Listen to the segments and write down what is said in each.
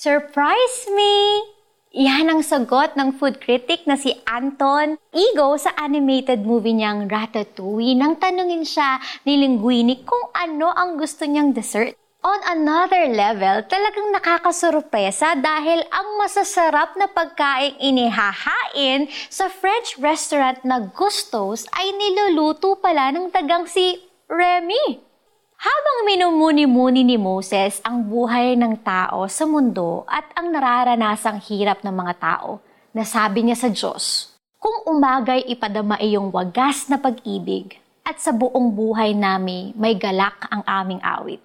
Surprise me! Yan ang sagot ng food critic na si Anton Igo sa animated movie niyang Ratatouille nang tanungin siya ni Linguini kung ano ang gusto niyang dessert. On another level, talagang nakakasurpresa dahil ang masasarap na pagkain inihahain sa French restaurant na Gustos ay niluluto pala ng tagang si Remy. Habang minumuni-muni ni Moses ang buhay ng tao sa mundo at ang nararanasang hirap ng mga tao, nasabi niya sa Diyos, Kung umagay ipadama iyong wagas na pag-ibig at sa buong buhay nami may galak ang aming awit.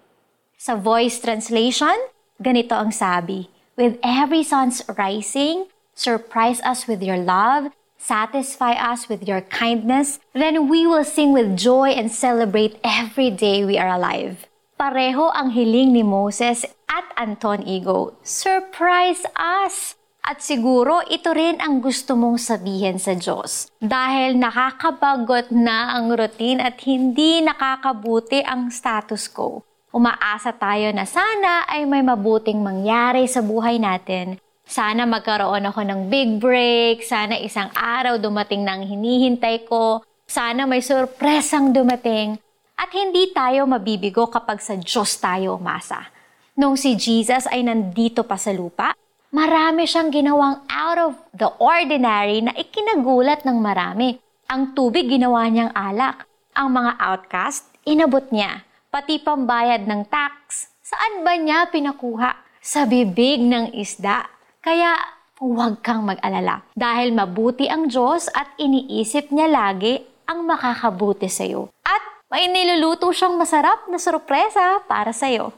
Sa voice translation, ganito ang sabi, With every sun's rising, surprise us with your love satisfy us with your kindness, then we will sing with joy and celebrate every day we are alive. Pareho ang hiling ni Moses at Anton Igo. Surprise us! At siguro ito rin ang gusto mong sabihin sa Diyos. Dahil nakakabagot na ang routine at hindi nakakabuti ang status quo. Umaasa tayo na sana ay may mabuting mangyari sa buhay natin sana magkaroon ako ng big break, sana isang araw dumating ng hinihintay ko, sana may surpresang dumating, at hindi tayo mabibigo kapag sa Diyos tayo umasa. Nung si Jesus ay nandito pa sa lupa, marami siyang ginawang out of the ordinary na ikinagulat ng marami. Ang tubig ginawa niyang alak. Ang mga outcast, inabot niya. Pati pambayad ng tax, saan ba niya pinakuha? Sa bibig ng isda kaya huwag kang mag-alala dahil mabuti ang Diyos at iniisip niya lagi ang makakabuti sa iyo. At may niluluto siyang masarap na sorpresa para sa iyo.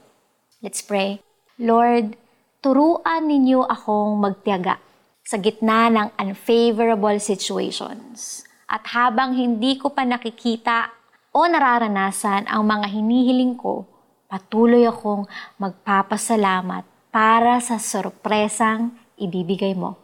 Let's pray. Lord, turuan ninyo akong magtiyaga sa gitna ng unfavorable situations. At habang hindi ko pa nakikita o nararanasan ang mga hinihiling ko, patuloy akong magpapasalamat para sa sorpresang ibibigay mo.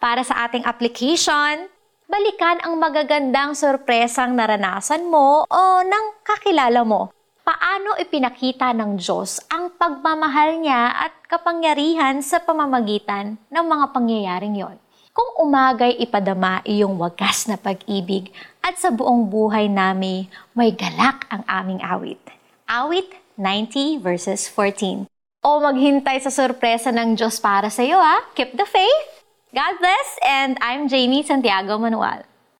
Para sa ating application, balikan ang magagandang sorpresang naranasan mo o ng kakilala mo. Paano ipinakita ng Diyos ang pagmamahal niya at kapangyarihan sa pamamagitan ng mga pangyayaring yon? Kung umagay ipadama iyong wagas na pag-ibig at sa buong buhay nami may galak ang aming awit. Awit 90 verses 14 o maghintay sa sorpresa ng Diyos para sa iyo ha. Keep the faith. God bless and I'm Jamie Santiago Manuel.